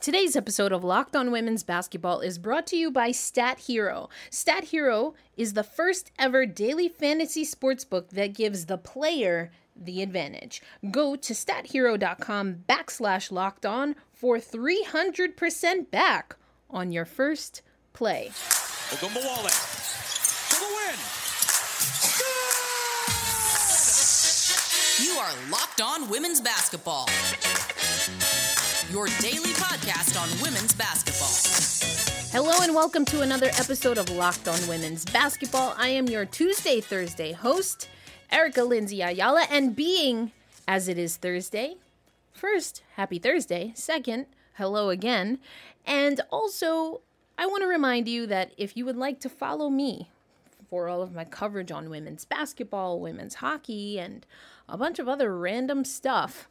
Today's episode of Locked On Women's Basketball is brought to you by Stat Hero. Stat Hero is the first ever daily fantasy sports book that gives the player the advantage. Go to stathero.com backslash locked on for 300% back on your first play. Ogunbowale for the win. You are Locked On Women's Basketball. Your daily podcast on women's basketball. Hello and welcome to another episode of Locked On Women's Basketball. I am your Tuesday Thursday host, Erica Lindsay Ayala, and being as it is Thursday, first, happy Thursday. Second, hello again. And also, I want to remind you that if you would like to follow me for all of my coverage on women's basketball, women's hockey, and a bunch of other random stuff,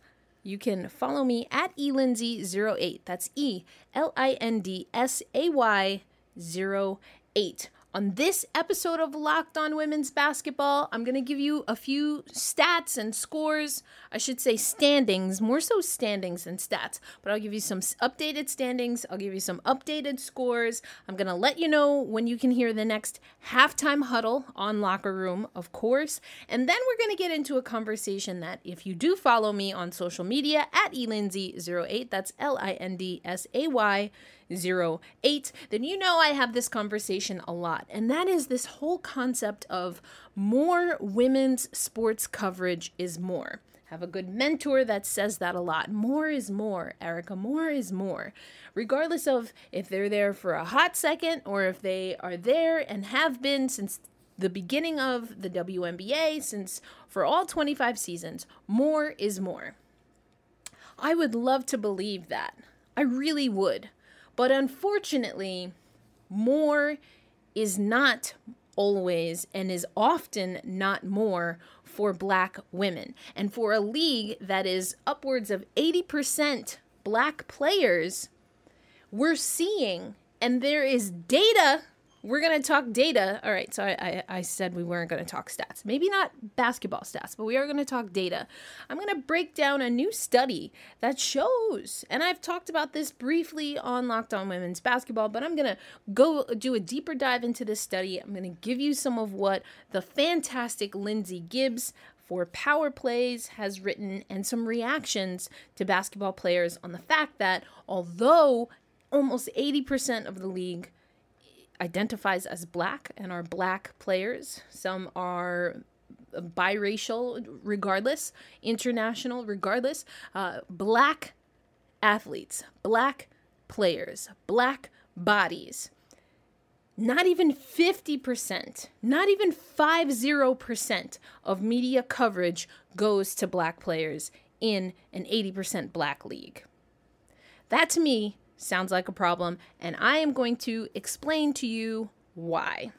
you can follow me at elindsay08. That's E L I N D S A Y 08. On this episode of Locked On Women's Basketball, I'm going to give you a few stats and scores. I should say standings, more so standings than stats, but I'll give you some updated standings. I'll give you some updated scores. I'm going to let you know when you can hear the next halftime huddle on Locker Room, of course. And then we're going to get into a conversation that if you do follow me on social media at elindsay08, that's L I N D S A Y 08, then you know I have this conversation a lot. And that is this whole concept of more women's sports coverage is more. Have a good mentor that says that a lot. More is more, Erica. More is more. Regardless of if they're there for a hot second or if they are there and have been since the beginning of the WNBA, since for all 25 seasons, more is more. I would love to believe that. I really would. But unfortunately, more is not always and is often not more for black women. And for a league that is upwards of 80% black players, we're seeing, and there is data we're going to talk data. All right, so I, I, I said we weren't going to talk stats. Maybe not basketball stats, but we are going to talk data. I'm going to break down a new study that shows, and I've talked about this briefly on Locked On Women's Basketball, but I'm going to go do a deeper dive into this study. I'm going to give you some of what the fantastic Lindsay Gibbs for Power Plays has written and some reactions to basketball players on the fact that although almost 80% of the league identifies as black and are black players. Some are biracial, regardless, international, regardless. Uh, black athletes, black players, black bodies. Not even 50%, not even 50% of media coverage goes to black players in an 80% black league. That to me sounds like a problem, and I am going to explain to you why.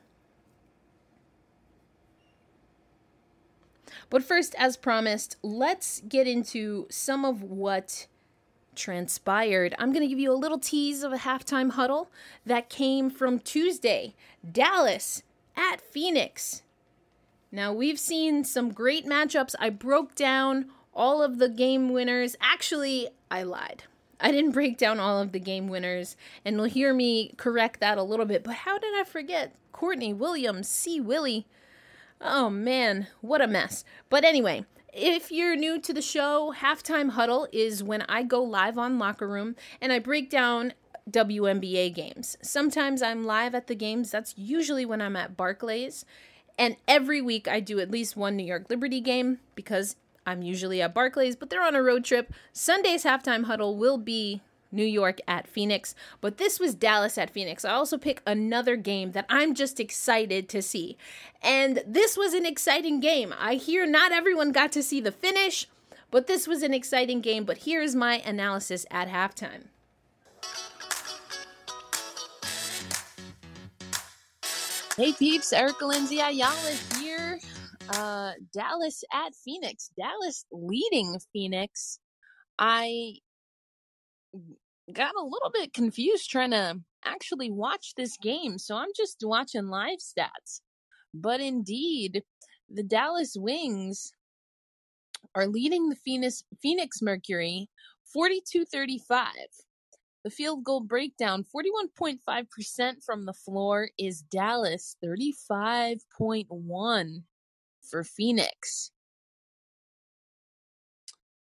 But first, as promised, let's get into some of what transpired. I'm going to give you a little tease of a halftime huddle that came from Tuesday Dallas at Phoenix. Now, we've seen some great matchups. I broke down all of the game winners. Actually, I lied. I didn't break down all of the game winners, and you'll hear me correct that a little bit. But how did I forget Courtney Williams, C. Willie? Oh man, what a mess. But anyway, if you're new to the show, Halftime Huddle is when I go live on Locker Room and I break down WNBA games. Sometimes I'm live at the games, that's usually when I'm at Barclays. And every week I do at least one New York Liberty game because I'm usually at Barclays, but they're on a road trip. Sunday's halftime huddle will be New York at Phoenix, but this was Dallas at Phoenix. I also pick another game that I'm just excited to see. And this was an exciting game. I hear not everyone got to see the finish, but this was an exciting game. But here's my analysis at halftime. Hey peeps, Erica Lindsay Ayala here uh, Dallas at Phoenix. Dallas leading Phoenix. I got a little bit confused trying to actually watch this game, so I'm just watching live stats. But indeed, the Dallas Wings are leading the Phoenix Phoenix Mercury 42-35. The field goal breakdown 41.5% from the floor is Dallas, 35.1 for Phoenix.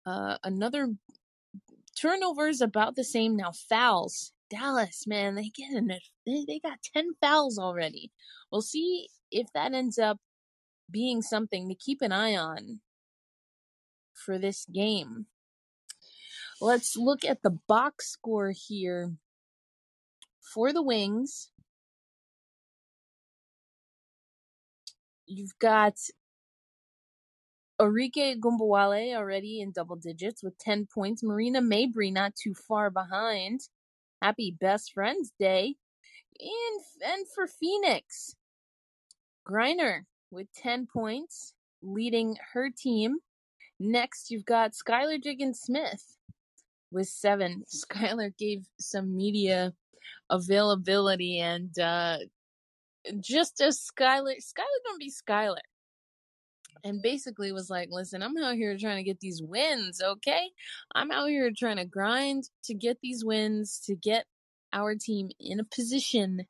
Uh, another turnovers about the same now. Fouls. Dallas, man, they get in it. They, they got 10 fouls already. We'll see if that ends up being something to keep an eye on for this game. Let's look at the box score here for the Wings. You've got Arike Ogunbowale already in double digits with 10 points. Marina Mabrey not too far behind. Happy Best Friends Day. And, and for Phoenix, Griner with 10 points, leading her team. Next, you've got Skylar Diggins Smith with seven. Skylar gave some media availability and uh, just as Skylar, Skylar gonna be Skylar and basically was like, listen, I'm out here trying to get these wins, okay? I'm out here trying to grind to get these wins, to get our team in a position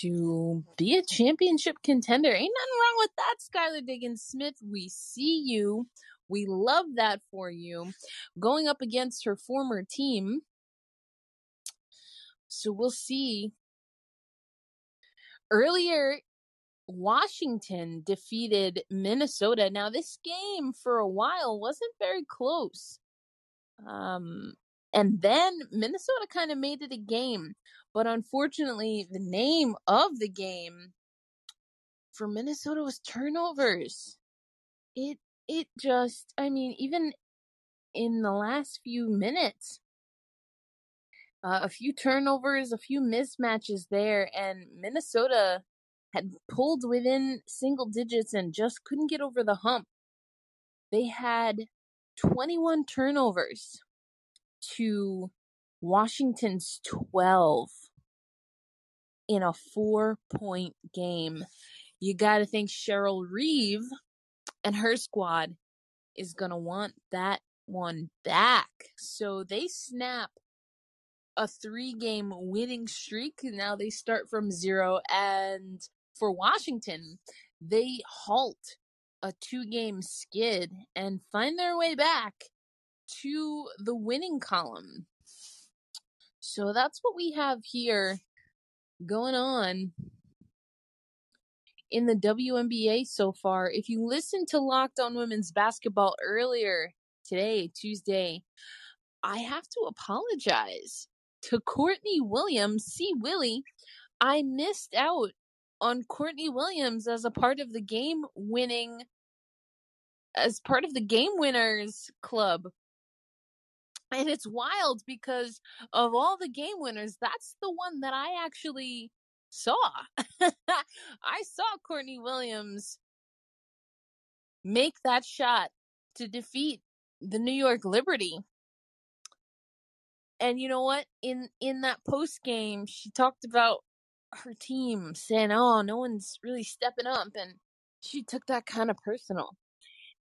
to be a championship contender. Ain't nothing wrong with that, Skylar Diggins Smith. We see you. We love that for you. Going up against her former team. So we'll see. Earlier Washington defeated Minnesota. Now, this game for a while wasn't very close. Um, and then Minnesota kind of made it a game. But unfortunately, the name of the game for Minnesota was turnovers. It it just I mean, even in the last few minutes, uh, a few turnovers, a few mismatches there, and Minnesota had pulled within single digits and just couldn't get over the hump. They had 21 turnovers to Washington's 12 in a four point game. You got to think Cheryl Reeve and her squad is going to want that one back. So they snap a three game winning streak. Now they start from zero. And for Washington, they halt a two game skid and find their way back to the winning column. So that's what we have here going on in the WNBA so far. If you listened to Locked On Women's Basketball earlier today, Tuesday, I have to apologize to Courtney Williams. See, Willie, I missed out on Courtney Williams as a part of the game winning as part of the game winners club. And it's wild because of all the game winners, that's the one that I actually saw. I saw Courtney Williams make that shot to defeat the New York Liberty. And you know what? In in that post game, she talked about her team saying, "Oh, no one's really stepping up," and she took that kind of personal.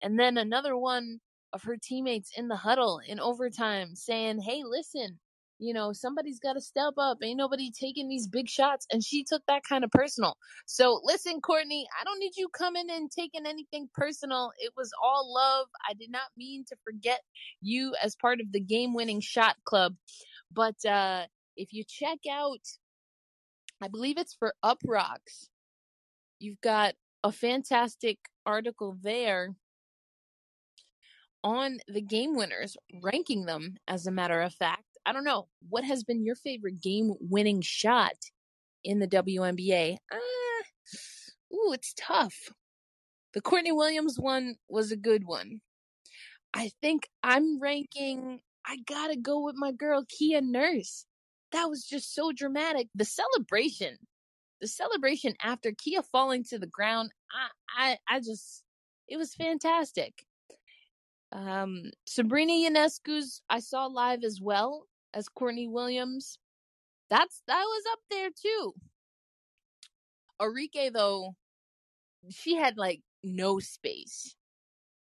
And then another one of her teammates in the huddle in overtime saying, "Hey, listen, you know somebody's got to step up. Ain't nobody taking these big shots." And she took that kind of personal. So listen, Courtney, I don't need you coming and taking anything personal. It was all love. I did not mean to forget you as part of the game-winning shot club. But uh, if you check out I believe it's for Uproxx. You've got a fantastic article there on the game winners, ranking them, as a matter of fact. I don't know. What has been your favorite game winning shot in the WNBA? Ah, ooh, it's tough. The Courtney Williams one was a good one. I think I'm ranking, I gotta go with my girl, Kia Nurse that was just so dramatic. The celebration, the celebration after Kia falling to the ground, I, I, I just, it was fantastic. Um, Sabrina Ionescu's I saw live as well as Courtney Williams. That's that was up there too. Arike though, she had like no space.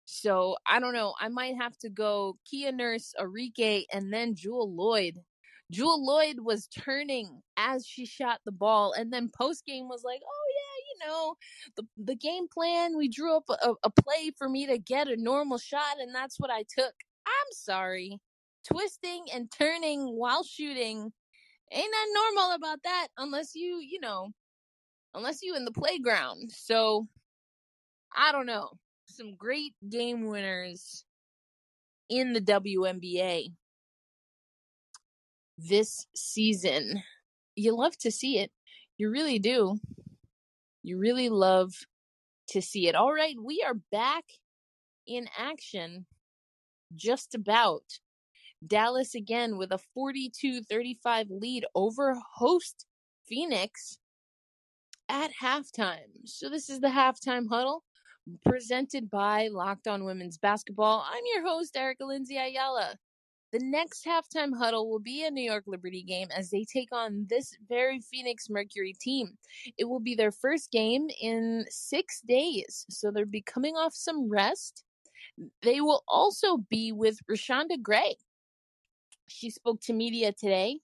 So I don't know. I might have to go Kia Nurse, Arike, and then Jewell Loyd Jewell Loyd was turning as she shot the ball, and then post game was like, "Oh yeah, you know, the the game plan. We drew up a, a play for me to get a normal shot, and that's what I took." I'm sorry, twisting and turning while shooting ain't nothing normal about that unless you, you know, unless you in the playground. So I don't know. Some great game winners in the WNBA this season. You love to see it. You really do. You really love to see it. All right, we are back in action just about. Dallas again with a 42 35 lead over host Phoenix at halftime. So, this is the halftime huddle presented by Locked On Women's Basketball. I'm your host, Erica Lindsay Ayala. The next halftime huddle will be a New York Liberty game as they take on this very Phoenix Mercury team. It will be their first game in six days, so they'll be coming off some rest. They will also be with Reshanda Gray. She spoke to media today.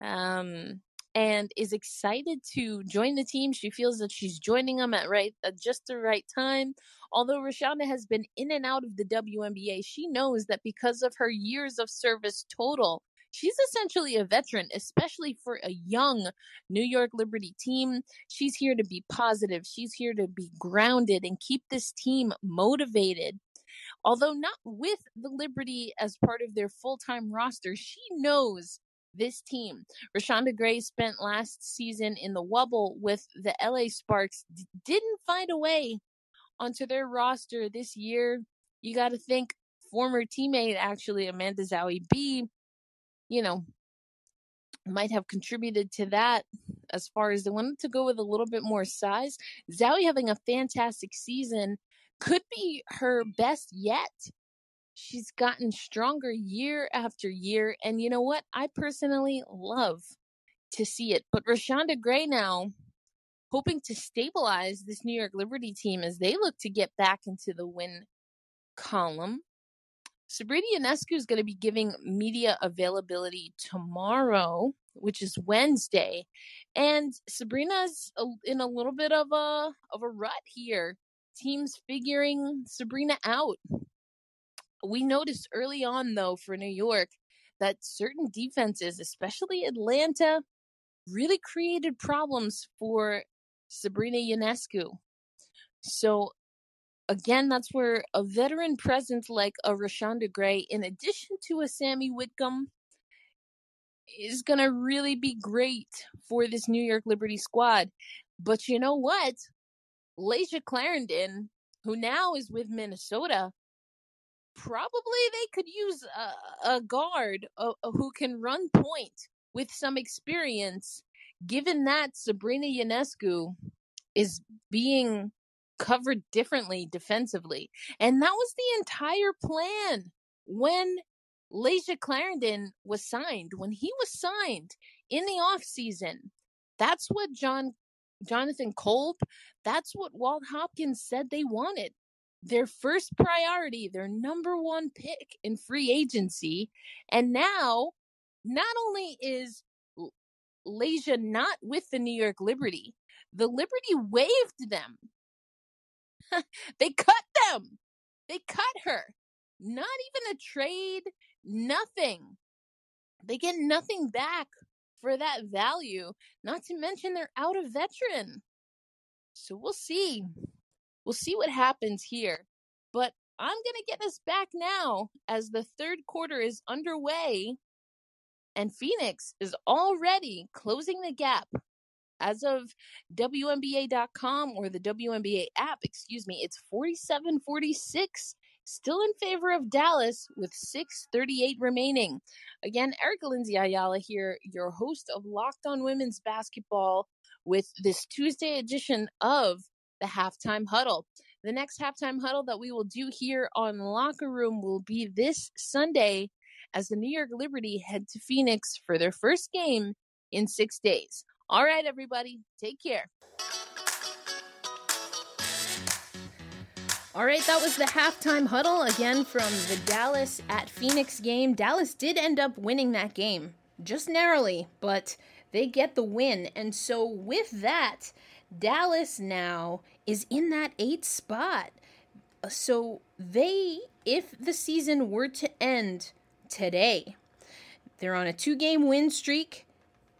Um, and is excited to join the team. She feels that she's joining them at right at just the right time. Although Rashawnda has been in and out of the WNBA, she knows that because of her years of service total, she's essentially a veteran, especially for a young New York Liberty team. She's here to be positive. She's here to be grounded and keep this team motivated. Although not with the Liberty as part of their full time roster, she knows this team. Reshanda Gray spent last season in the Wubble with the LA Sparks, D- didn't find a way onto their roster this year. You got to think former teammate, actually, Amanda Zahui B, you know, might have contributed to that as far as they wanted to go with a little bit more size. Zahui having a fantastic season could be her best yet she's gotten stronger year after year. And you know what? I personally love to see it. But Reshanda Gray now hoping to stabilize this New York Liberty team as they look to get back into the win column. Sabrina Ionescu is going to be giving media availability tomorrow, which is Wednesday, and Sabrina's in a little bit of a of a rut here. Teams figuring Sabrina out we noticed early on, though, for New York, that certain defenses, especially Atlanta, really created problems for Sabrina Ionescu. So, again, that's where a veteran presence like a Reshanda Gray, in addition to a Sammy Whitcomb, is going to really be great for this New York Liberty squad. But you know what? Layshia Clarendon, who now is with Minnesota, probably they could use a, a guard uh, uh, who can run point with some experience, given that Sabrina Ionescu is being covered differently defensively. And that was the entire plan when Layshia Clarendon was signed. When he was signed in the off season, that's what John Jonathan Kolb, that's what Walt Hopkins said they wanted their first priority, their number one pick in free agency. And now, not only is Layshia not with the New York Liberty, the Liberty waived them. they cut them. They cut her. Not even a trade, nothing. They get nothing back for that value, not to mention they're out of veteran. So we'll see. We'll see what happens here. But I'm going to get us back now as the third quarter is underway and Phoenix is already closing the gap. As of WNBA.com or the WNBA app, excuse me, it's 47 46, still in favor of Dallas with 6.38 remaining. Again, Erica Lindsay Ayala here, your host of Locked On Women's Basketball, with this Tuesday edition of the halftime huddle. The next halftime huddle that we will do here on Locker Room will be this Sunday as the New York Liberty head to Phoenix for their first game in six days. All right, everybody, take care. All right, that was the halftime huddle again from the Dallas at Phoenix game. Dallas did end up winning that game just narrowly, but they get the win. And so, with that, Dallas now is in that eighth spot. So, they, if the season were to end today, they're on a two game win streak.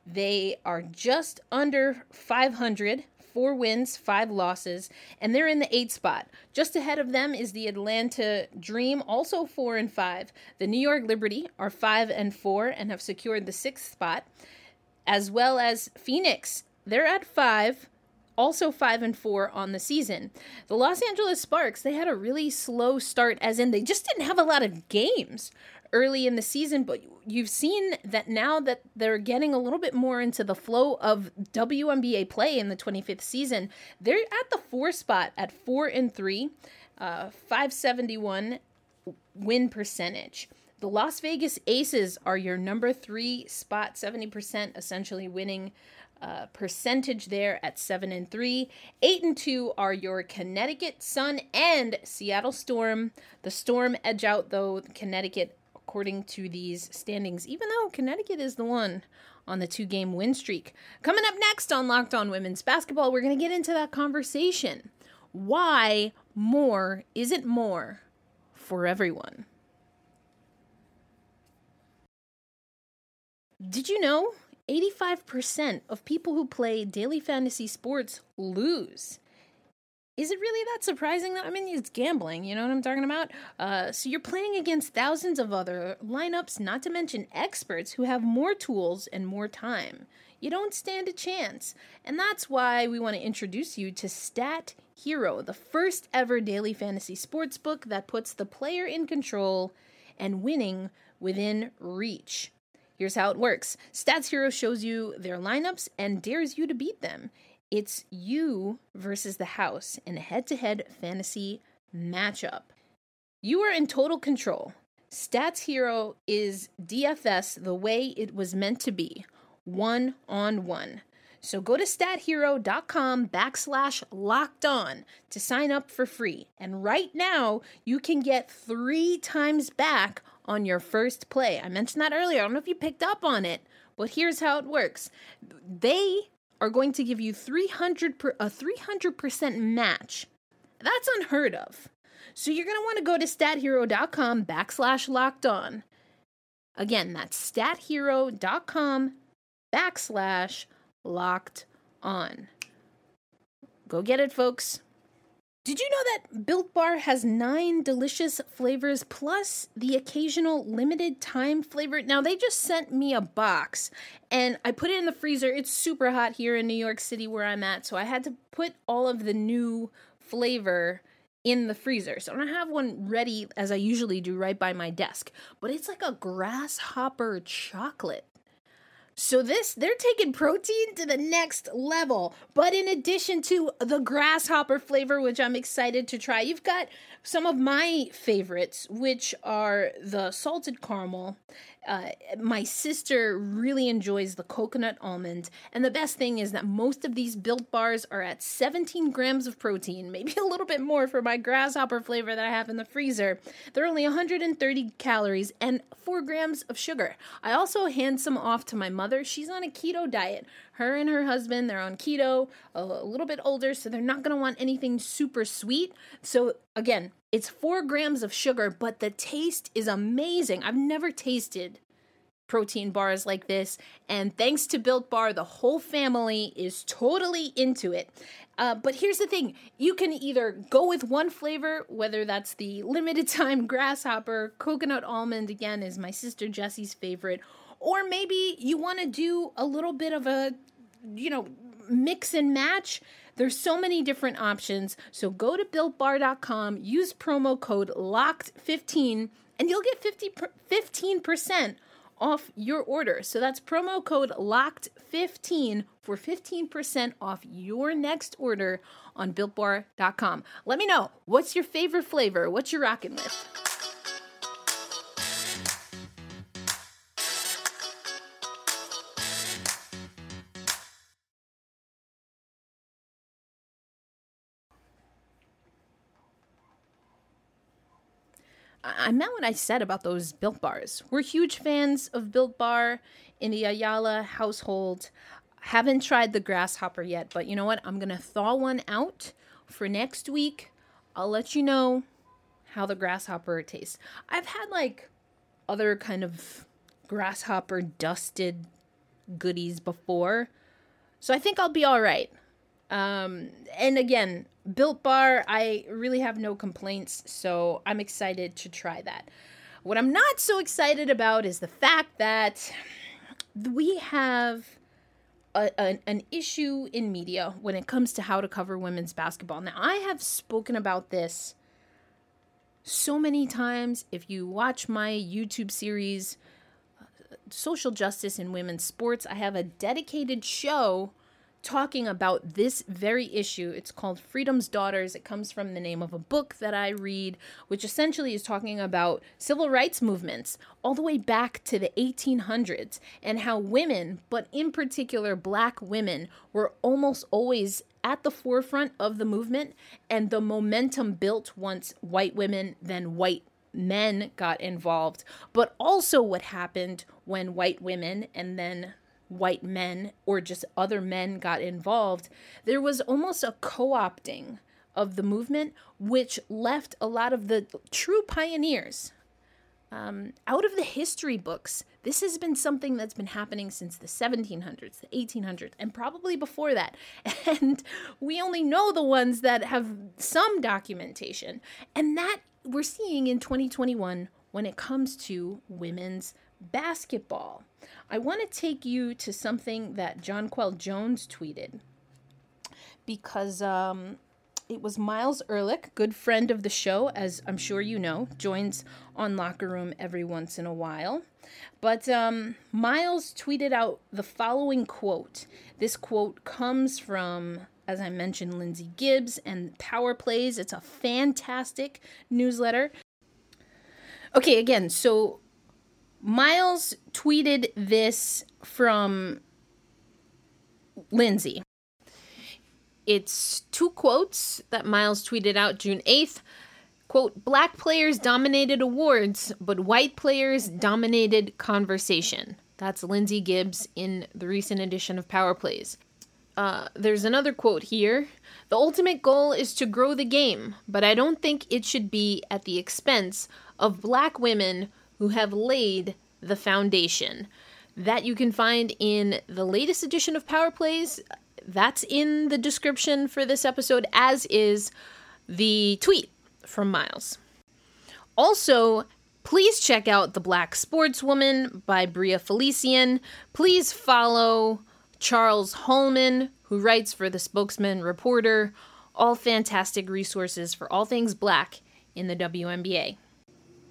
They are just under 500 four wins, five losses, and they're in the eighth spot. Just ahead of them is the Atlanta Dream, also four and five. The New York Liberty are five and four and have secured the sixth spot, as well as Phoenix. They're at five, also five and four on the season. The Los Angeles Sparks, they had a really slow start, as in they just didn't have a lot of games early in the season, but you've seen that now that they're getting a little bit more into the flow of WNBA play in the 25th season, they're at the four spot at four and three, uh, 571 win percentage. The Las Vegas Aces are your number three spot, 70% essentially winning uh, percentage there at seven and three. Eight and two are your Connecticut Sun and Seattle Storm. The Storm edge out though Connecticut according to these standings, even though Connecticut is the one on the two game win streak. Coming up next on Locked On Women's Basketball, we're going to get into that conversation. Why more isn't more for everyone? Did you know 85% of people who play daily fantasy sports lose? is it really that surprising I mean it's gambling, you know what I'm talking about? Uh, so you're playing against thousands of other lineups, not to mention experts who have more tools and more time. You don't stand a chance. And that's why we want to introduce you to Stat Hero, the first ever daily fantasy sports book that puts the player in control and winning within reach. Here's how it works Stats Hero shows you their lineups and dares you to beat them. It's you versus the house in a head to head fantasy matchup. You are in total control. Stats Hero is DFS the way it was meant to be, one on one. So go to stathero.com backslash locked on to sign up for free. And right now, you can get three times back on your first play. I mentioned that earlier. I don't know if you picked up on it, but here's how it works. They are going to give you 300 per, a 300% match. That's unheard of. So you're going to want to go to stathero.com backslash locked on. Again, that's stathero.com backslash locked on. Go get it, folks. Did you know that Built Bar has nine delicious flavors plus the occasional limited time flavor? Now, they just sent me a box and I put it in the freezer. It's super hot here in New York City where I'm at, so I had to put all of the new flavor in the freezer. So I don't have one ready as I usually do right by my desk, but it's like a grasshopper chocolate. So this they're taking protein to the next level. But in addition to the grasshopper flavor which I'm excited to try, you've got some of my favorites which are the salted caramel uh, my sister really enjoys the coconut almond. And the best thing is that most of these built bars are at 17 grams of protein, maybe a little bit more for my grasshopper flavor that I have in the freezer. They're only 130 calories and 4 grams of sugar. I also hand some off to my mother. She's on a keto diet. Her and her husband, they're on keto, a little bit older, so they're not to want anything super sweet. So, again, it's four grams of sugar, but the taste is amazing. I've never tasted protein bars like this. And thanks to Built Bar, the whole family is totally into it. Uh, but here's the thing you can either go with one flavor, whether that's the limited time grasshopper, coconut almond, again, is my sister Jessie's favorite, or maybe you want to do a little bit of a, you know, mix and match. There's so many different options. So go to builtbar.com, use promo code LOCKED15, and you'll get 50 15% off your order. So that's promo code LOCKED15 for 15% off your next order on builtbar.com. Let me know what's your favorite flavor? What you're rocking with? I meant what I said about those Built Bars. We're huge fans of Built Bar in the Ayala household. Haven't tried the grasshopper yet, but you know what? I'm going to thaw one out for next week. I'll let you know how the grasshopper tastes. I've had like other kind of grasshopper dusted goodies before. So I think I'll be all right. Um, and again, Built Bar, I really have no complaints, so I'm excited to try that. What I'm not so excited about is the fact that we have a, a, an issue in media when it comes to how to cover women's basketball. Now, I have spoken about this so many times. If you watch my YouTube series, uh, Social Justice in Women's Sports, I have a dedicated show talking about this very issue. It's called Freedom's Daughters. It comes from the name of a book that I read, which essentially is talking about civil rights movements all the way back to the 1800s and how women, but in particular black women, were almost always at the forefront of the movement and the momentum built once white women, then white men got involved, but also what happened when white women and then white men or just other men got involved, there was almost a co opting of the movement, which left a lot of the true pioneers um, out of the history books. This has been something that's been happening since the 1700s, the 1800s, and probably before that. And we only know the ones that have some documentation. And that we're seeing in 2021 when it comes to women's basketball. I want to take you to something that Jonquel Jones tweeted because um, it was Miles Ehrlich, good friend of the show, as I'm sure you know, joins on Locker Room every once in a while. But um, Miles tweeted out the following quote. This quote comes from, as I mentioned, Lindsay Gibbs and Power Plays. It's a fantastic newsletter. Okay, again, so Miles tweeted this from Lindsay. It's two quotes that Miles tweeted out June 8th. Quote, black players dominated awards, but white players dominated conversation. That's Lindsay Gibbs in the recent edition of Power Plays. Uh, there's another quote here. The ultimate goal is to grow the game, but I don't think it should be at the expense of black women who have laid the foundation. That you can find in the latest edition of Power Plays. That's in the description for this episode, as is the tweet from Miles. Also, please check out The Black Sportswoman by Bria Felicien. Please follow Charles Hallman, who writes for the Spokesman Recorder. All fantastic resources for all things black in the WNBA.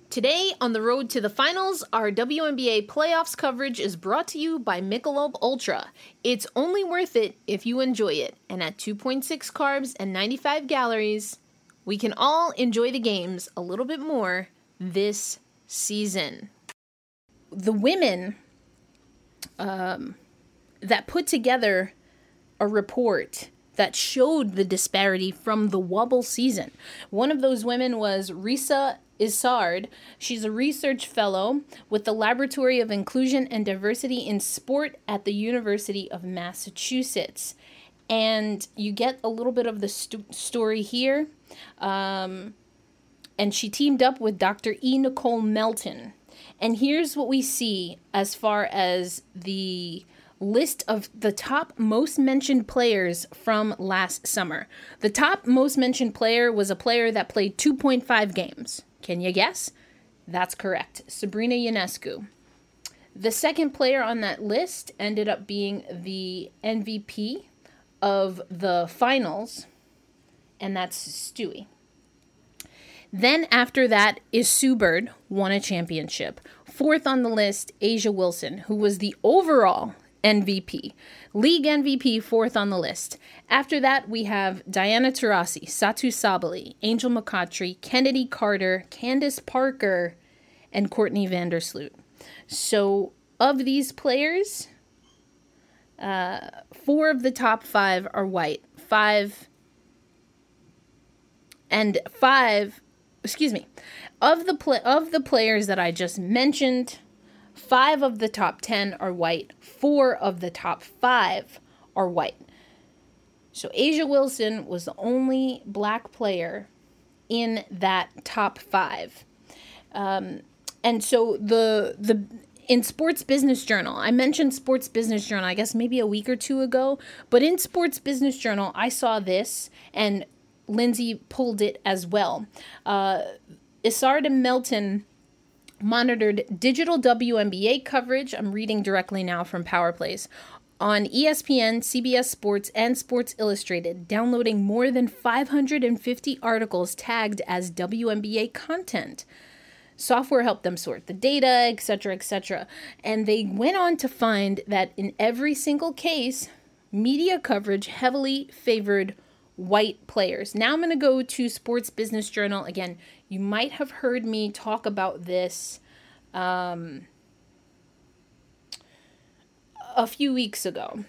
Today, on the road to the finals, our WNBA playoffs coverage is brought to you by Michelob Ultra. It's only worth it if you enjoy it, and at 2.6 carbs and 95 calories, we can all enjoy the games a little bit more this season. The women um, that put together a report that showed the disparity from the wubble season. One of those women was Risa Isard. She's a research fellow with the Laboratory of Inclusion and Diversity in Sport at the University of Massachusetts. And you get a little bit of the st- story here. Um, and she teamed up with Dr. E. Nicole Melton. And here's what we see as far as the list of the top most mentioned players from last summer. The top most mentioned player was a player that played 2.5 games. Can you guess? That's correct. Sabrina Ionescu. The second player on that list ended up being the MVP of the finals, and that's Stewie. Then after that is Sue Bird, won a championship. Fourth on the list, A'ja Wilson, who was the overall MVP. League MVP, fourth on the list. After that, we have Diana Taurasi, Satou Sabally, Angel McCoughtry, Chennedy Carter, Candace Parker, and Courtney Vandersloot. So, of these players, uh, four of the top five are white. Five and five excuse me, of the pla- of the players that I just mentioned, five of the top ten are white. Four of the top five are white. So A'ja Wilson was the only black player in that top five. Um, and so the the in Sports Business Journal, I mentioned Sports Business Journal, I guess maybe a week or two ago, but in Sports Business Journal, I saw this and Lindsay pulled it as well. Uh, Isarda Melton monitored digital WNBA coverage. I'm reading directly now from Power Plays on ESPN, CBS Sports, and Sports Illustrated, downloading more than 550 articles tagged as WNBA content. Software helped them sort the data, etc., etc. And they went on to find that in every single case, media coverage heavily favored white players. Now I'm going to go to Sports Business Journal. Again, you might have heard me talk about this um, a few weeks ago.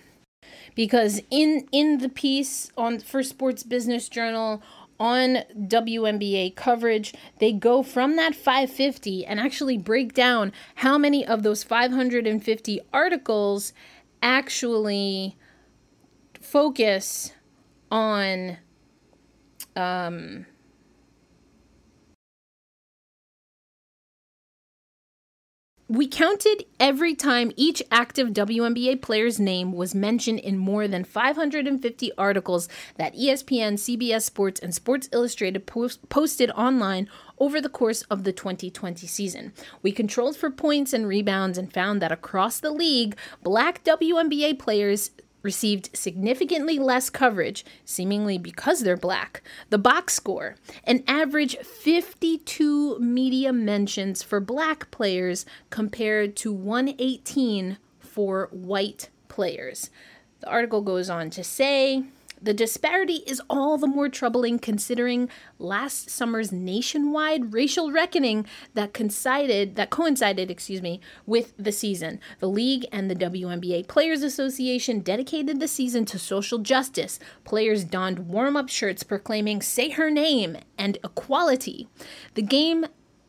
Because in in the piece on for Sports Business Journal on WNBA coverage, they go from that 550 and actually break down how many of those 550 articles actually focus on um, We counted every time each active WNBA player's name was mentioned in more than 550 articles that ESPN, CBS Sports, and Sports Illustrated post- posted online over the course of the 2020 season. We controlled for points and rebounds and found that across the league, black WNBA players received significantly less coverage, seemingly because they're black. The box score an average 52 media mentions for black players compared to 118 for white players. The article goes on to say the disparity is all the more troubling considering last summer's nationwide racial reckoning that coincided that coincided, excuse me, with the season. The league and the WNBA Players Association dedicated the season to social justice. Players donned warm-up shirts proclaiming "Say her name" and equality. The game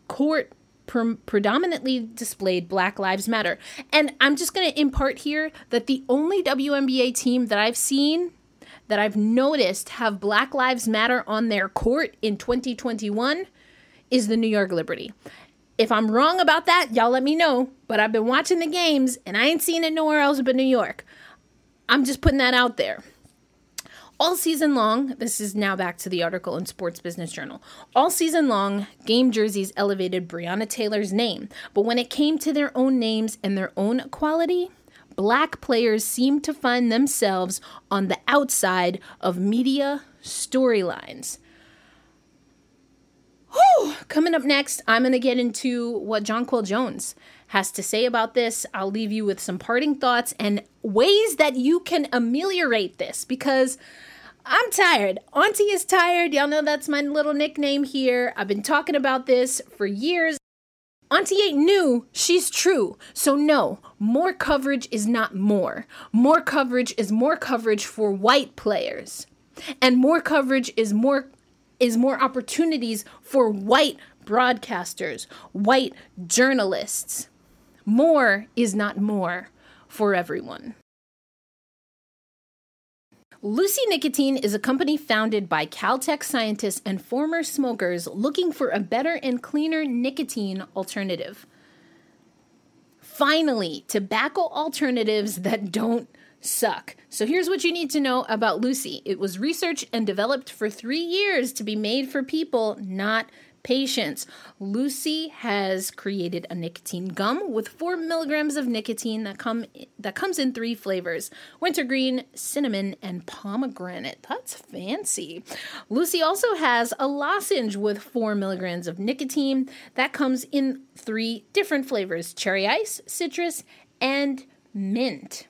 court predominantly displayed Black Lives Matter. And I'm just going to impart here that the only WNBA team that I've seen that I've noticed have Black Lives Matter on their court in 2021 is the New York Liberty. If I'm wrong about that, y'all let me know. But I've been watching the games and I ain't seen it nowhere else but New York. I'm just putting that out there. All season long, this is now back to the article in Sports Business Journal. All season long, game jerseys elevated Breonna Taylor's name, but when it came to their own names and their own equality, black players seem to find themselves on the outside of media storylines. Whew. Coming up next, I'm going to get into what Jonquel Jones has to say about this. I'll leave you with some parting thoughts and ways that you can ameliorate this because I'm tired. Auntie is tired. Y'all know that's my little nickname here. I've been talking about this for years. Auntie ain't new, she's true. So, no, more coverage is not more. More coverage is more coverage for white players. And more coverage is more is more opportunities for white broadcasters, white journalists. More is not more for everyone. Lucy Nicotine is a company founded by Caltech scientists and former smokers looking for a better and cleaner nicotine alternative. Finally, tobacco alternatives that don't suck. So here's what you need to know about Lucy it was researched and developed for three years to be made for people, not patients. Lucy has created a nicotine gum with four milligrams of nicotine that come that comes in three flavors: wintergreen, cinnamon, and pomegranate. That's fancy. Lucy also has a lozenge with four milligrams of nicotine that comes in three different flavors: cherry ice, citrus, and mint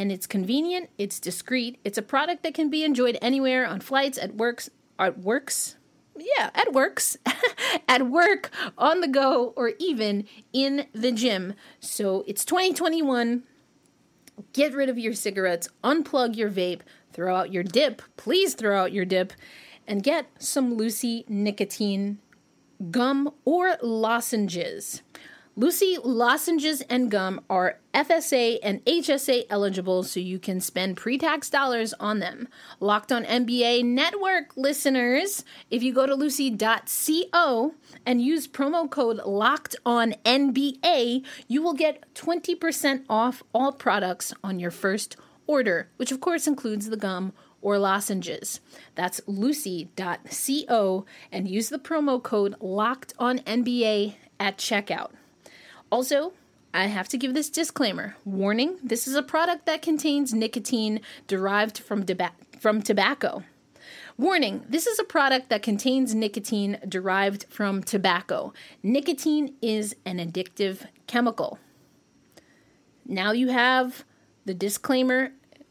and it's convenient, it's discreet, it's a product that can be enjoyed anywhere on flights, at works, at works, yeah, at works, at work, on the go, or even in the gym. So it's 2021. Get rid of your cigarettes, unplug your vape, throw out your dip. Please throw out your dip and get some Lucy nicotine gum or lozenges. Lucy lozenges and gum are FSA and HSA eligible, so you can spend pre tax dollars on them. Locked on NBA network listeners, if you go to lucy.co and use promo code locked on NBA, you will get 20% off all products on your first order, which of course includes the gum or lozenges. That's lucy.co and use the promo code locked on NBA at checkout. Also, I have to give this disclaimer. Warning, this is a product that contains nicotine derived from, deba- from tobacco. Warning, this is a product that contains nicotine derived from tobacco. Nicotine is an addictive chemical. Now you have the disclaimer.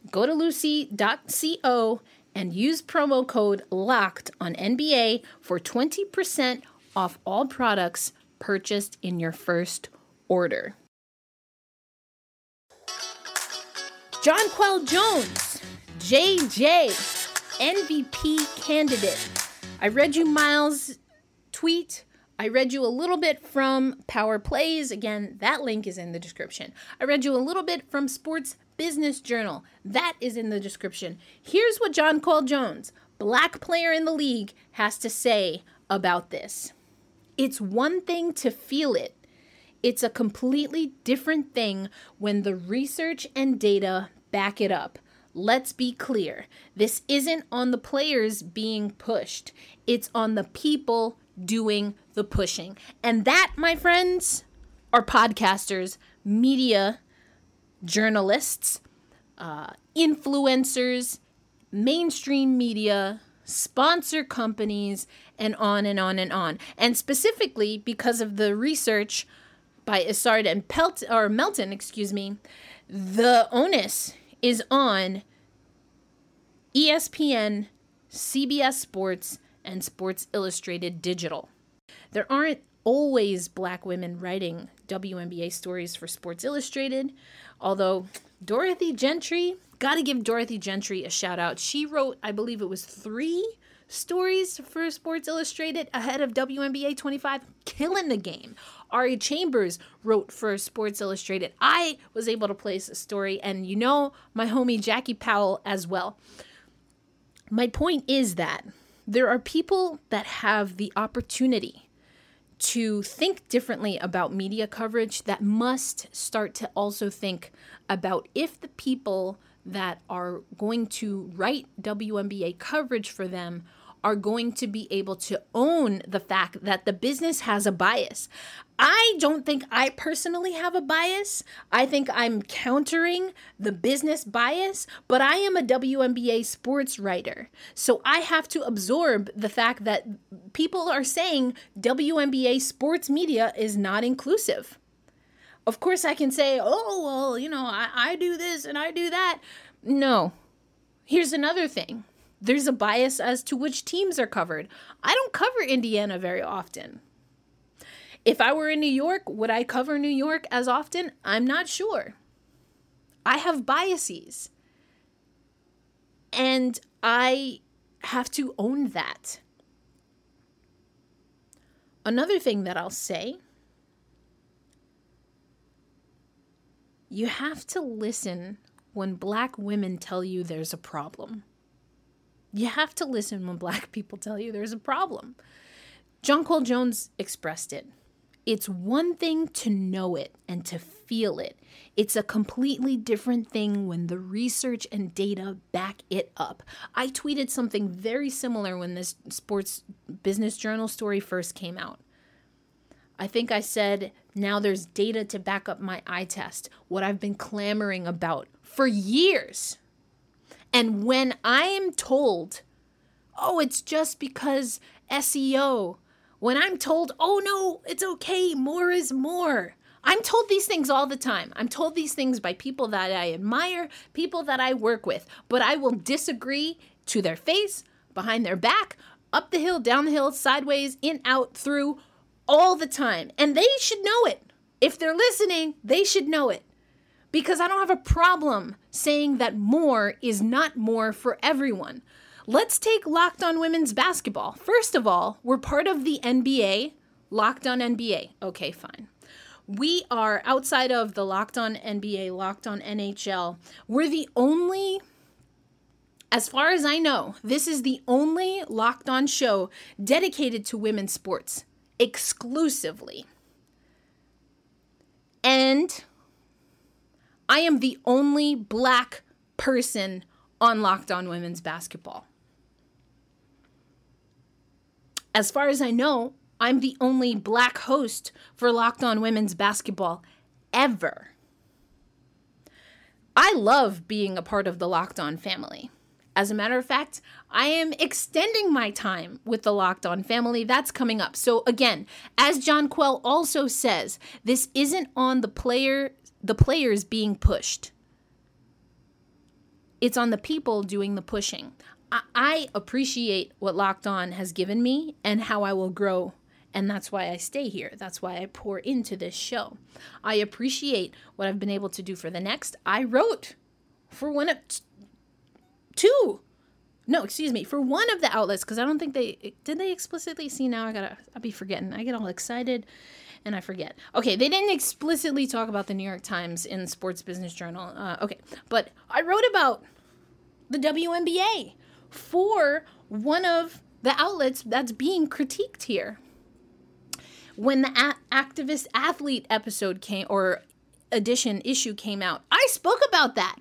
Go to lucy.co and use promo code LOCKED on NBA for 20% off all products purchased in your first order. Jonquel Jones, JJ, MVP candidate. I read you Miles' tweet. I read you a little bit from Power Plays. Again, that link is in the description. I read you a little bit from Sports Business Journal. That is in the description. Here's what John Jonquel Jones, black player in the league, has to say about this. It's one thing to feel it, it's a completely different thing when the research and data back it up. Let's be clear. This isn't on the players being pushed. It's on the people doing the pushing. And that, my friends, are podcasters, media journalists, uh, influencers, mainstream media, sponsor companies, and on and on and on. And specifically because of the research by Isard and Pelt or Melton, excuse me, the onus is on ESPN, CBS Sports, and Sports Illustrated Digital. There aren't always black women writing WNBA stories for Sports Illustrated, although Dorothy Gentry, gotta give Dorothy Gentry a shout out. She wrote, I believe it was three stories for Sports Illustrated ahead of WNBA 25, killing the game. Ari Chambers wrote for Sports Illustrated. I was able to place a story, and you know, my homie Jackie Powell as well. My point is that there are people that have the opportunity to think differently about media coverage that must start to also think about if the people that are going to write WNBA coverage for them are going to be able to own the fact that the business has a bias. I don't think I personally have a bias. I think I'm countering the business bias, but I am a WNBA sports writer. So I have to absorb the fact that people are saying WNBA sports media is not inclusive. Of course, I can say, oh, well, you know, I, I do this and I do that. No. Here's another thing there's a bias as to which teams are covered. I don't cover Indiana very often. If I were in New York, would I cover New York as often? I'm not sure. I have biases. And I have to own that. Another thing that I'll say you have to listen when black women tell you there's a problem. You have to listen when black people tell you there's a problem. Jonquel Jones expressed it. It's one thing to know it and to feel it. It's a completely different thing when the research and data back it up. I tweeted something very similar when this sports business journal story first came out. I think I said, now there's data to back up my eye test, what I've been clamoring about for years. And when I am told, oh, it's just because SEO, when I'm told, oh no, it's okay, more is more. I'm told these things all the time. I'm told these things by people that I admire, people that I work with, but I will disagree to their face, behind their back, up the hill, down the hill, sideways, in, out, through, all the time. And they should know it. If they're listening, they should know it because I don't have a problem saying that more is not more for everyone. Let's take Locked On Women's Basketball. First of all, we're part of the NBA, Locked On NBA. Okay, fine. We are outside of the Locked On NBA, Locked On NHL. We're the only as far as I know, this is the only locked on show dedicated to women's sports exclusively. And I am the only black person on Locked On Women's Basketball. As far as I know, I'm the only black host for Locked On Women's Basketball ever. I love being a part of the Locked On family. As a matter of fact, I am extending my time with the Locked On family. That's coming up. So again, as Jonquel also says, this isn't on the player the players being pushed. It's on the people doing the pushing. I, I appreciate what Locked On has given me and how I will grow and that's why I stay here. That's why I pour into this show. I appreciate what I've been able to do for the next. I wrote for one of two no excuse me for one of the outlets because i don't think they did they explicitly see now i gotta i'll be forgetting i get all excited and i forget okay they didn't explicitly talk about the new york times in sports business journal uh, okay but i wrote about the WNBA for one of the outlets that's being critiqued here when the a- activist athlete episode came or edition issue came out i spoke about that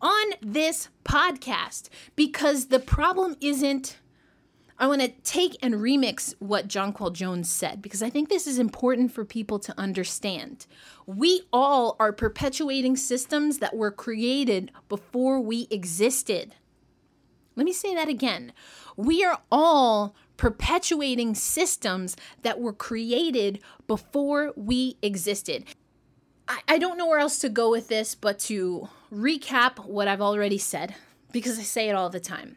on this podcast because the problem isn't. I want to take and remix what Jonquel Jones said because I think this is important for people to understand. We all are perpetuating systems that were created before we existed. Let me say that again. We are all perpetuating systems that were created before we existed. I, I don't know where else to go with this but to recap what I've already said because I say it all the time.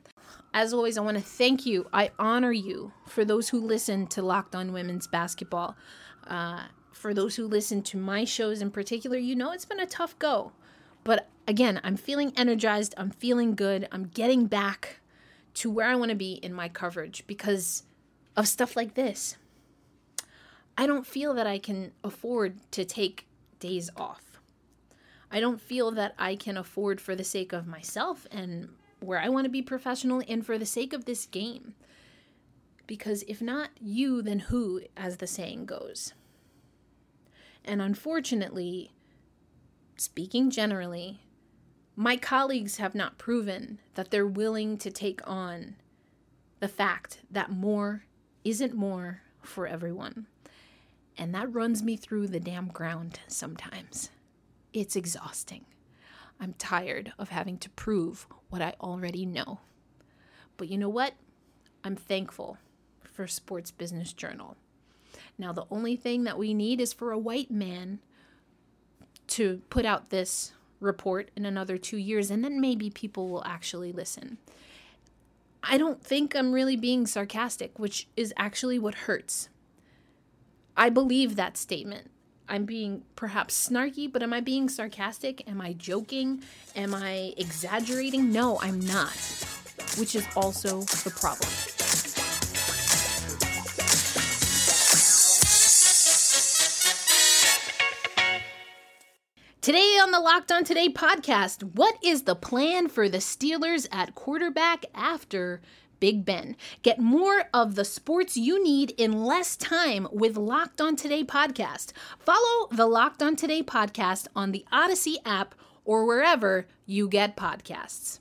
As always, I want to thank you. I honor you for those who listen to Locked On Women's Basketball. Uh, for those who listen to my shows in particular, you know it's been a tough go. But again, I'm feeling energized. I'm feeling good. I'm getting back to where I want to be in my coverage because of stuff like this. I don't feel that I can afford to take days off. I don't feel that I can afford for the sake of myself and where I want to be professional and for the sake of this game. Because if not you, then who, as the saying goes. And unfortunately, speaking generally, my colleagues have not proven that they're willing to take on the fact that more isn't more for everyone. And that runs me through the damn ground sometimes. It's exhausting. I'm tired of having to prove what I already know. But you know what? I'm thankful for Sports Business Journal. Now, the only thing that we need is for a white man to put out this report in another two years, and then maybe people will actually listen. I don't think I'm really being sarcastic, which is actually what hurts. I believe that statement. I'm being perhaps snarky, but am I being sarcastic? Am I joking? Am I exaggerating? No, I'm not, which is also the problem. Today on the Locked On Today podcast, what is the plan for the Steelers at quarterback after Big Ben. Get more of the sports you need in less time with Locked On Today podcast. Follow the Locked On Today podcast on the Odyssey app or wherever you get podcasts.